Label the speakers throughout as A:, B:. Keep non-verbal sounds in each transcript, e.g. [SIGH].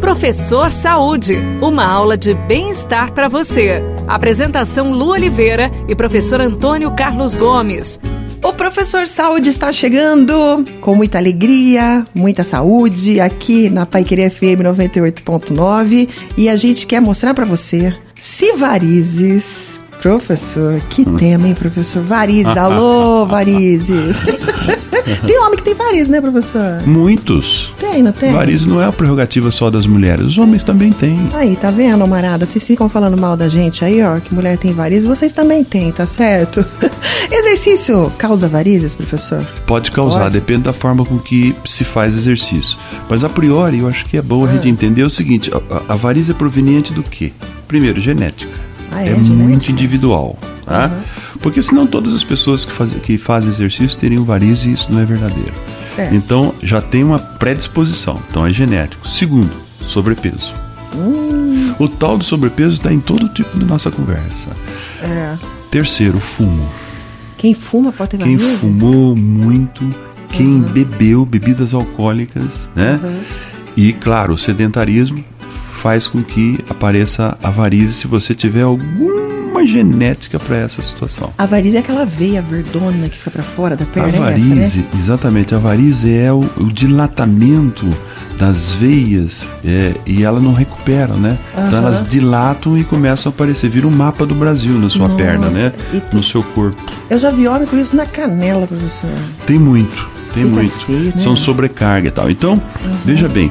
A: Professor Saúde, uma aula de bem-estar para você. Apresentação Lu Oliveira e professor Antônio Carlos Gomes.
B: O professor Saúde está chegando com muita alegria, muita saúde aqui na Paiqueria FM 98.9 e a gente quer mostrar para você se varizes Professor, que hum. tema, hein, professor? Varizes, [LAUGHS] alô, varizes. [LAUGHS] [LAUGHS] tem homem que tem varizes, né, professor?
C: Muitos.
B: Tem, não tem?
C: Varizes não é a prerrogativa só das mulheres, os homens também têm.
B: Aí, tá vendo, amarada? Vocês ficam falando mal da gente aí, ó, que mulher tem varizes, vocês também têm, tá certo? [LAUGHS] exercício causa varizes, professor?
C: Pode causar, Pode? depende da forma com que se faz exercício. Mas a priori, eu acho que é bom a gente ah. entender o seguinte: a, a variz é proveniente do quê? Primeiro, genética. Ah, é, é muito individual. Tá? Uhum. Porque senão todas as pessoas que, faz, que fazem exercício teriam varizes e isso não é verdadeiro. Certo. Então já tem uma predisposição. Então é genético. Segundo, sobrepeso. Hum. O tal do sobrepeso está em todo tipo de nossa conversa. É. Terceiro, fumo.
B: Quem fuma pode ter
C: Quem fumou muito, quem uhum. bebeu bebidas alcoólicas, né? Uhum. E claro, o sedentarismo faz com que apareça a varize se você tiver alguma genética para essa situação.
B: A varize é aquela veia verdona que fica para fora da perna.
C: A varize, é essa, né? exatamente, a varize é o, o dilatamento das veias é, e ela não recupera, né? Uhum. Então elas dilatam e começam a aparecer, vira um mapa do Brasil na sua Nossa, perna, né? Tem... No seu corpo.
B: Eu já vi homem com isso na canela, professor.
C: Tem muito, tem Fica muito. Feio, né? São sobrecarga e tal. Então, uhum. veja bem,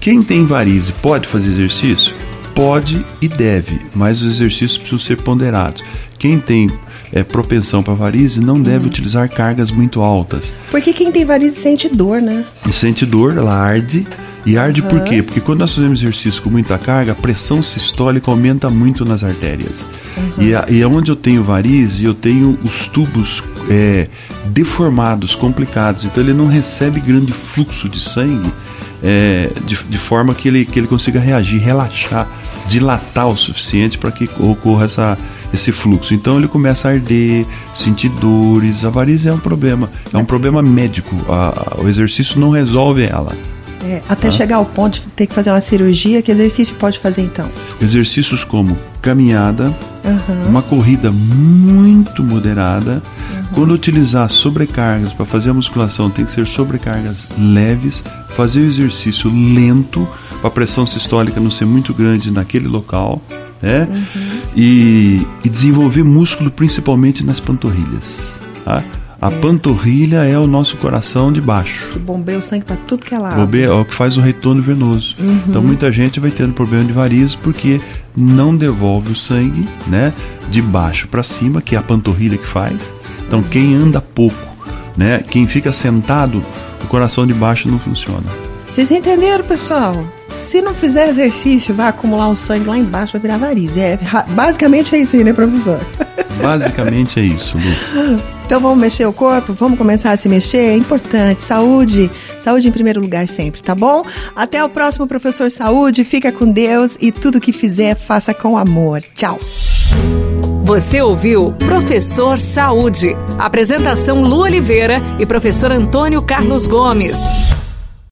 C: quem tem varize pode fazer exercício? Pode e deve, mas os exercícios precisam ser ponderados. Quem tem é, propensão para varize não deve uhum. utilizar cargas muito altas.
B: Porque quem tem varize sente dor, né?
C: Sente dor, ela arde. E arde uhum. por quê? Porque quando nós fazemos exercício com muita carga, a pressão sistólica aumenta muito nas artérias. Uhum. E, a, e onde eu tenho varize, eu tenho os tubos é, deformados, complicados. Então ele não recebe grande fluxo de sangue é, de, de, forma que ele, que ele consiga reagir, relaxar, dilatar o suficiente para que ocorra essa, esse fluxo. Então ele começa a arder, sentir dores. A varize é um problema, é um problema médico. A, o exercício não resolve ela.
B: É, até chegar ao ponto de ter que fazer uma cirurgia, que exercício pode fazer então?
C: Exercícios como caminhada, uhum. uma corrida muito moderada. Quando utilizar sobrecargas para fazer a musculação, tem que ser sobrecargas leves, fazer o exercício lento, para a pressão sistólica não ser muito grande naquele local. Né? Uhum. E, e desenvolver músculo principalmente nas panturrilhas. Tá? A é. panturrilha é o nosso coração de baixo.
B: Que bombeia o sangue para tudo que é lado.
C: Bombeia é o que faz o retorno venoso. Uhum. Então muita gente vai tendo problema de varizes porque não devolve o sangue, né, de baixo para cima, que é a panturrilha que faz. Então quem anda pouco, né, quem fica sentado, o coração de baixo não funciona.
B: Vocês entenderam, pessoal? Se não fizer exercício, vai acumular o sangue lá embaixo, vai virar varize. É, basicamente é isso aí, né, professor? [LAUGHS]
C: Basicamente é isso, Lu.
B: Então vamos mexer o corpo, vamos começar a se mexer, é importante. Saúde, saúde em primeiro lugar sempre, tá bom? Até o próximo professor Saúde, fica com Deus e tudo que fizer, faça com amor. Tchau.
A: Você ouviu Professor Saúde. Apresentação Lu Oliveira e professor Antônio Carlos Gomes.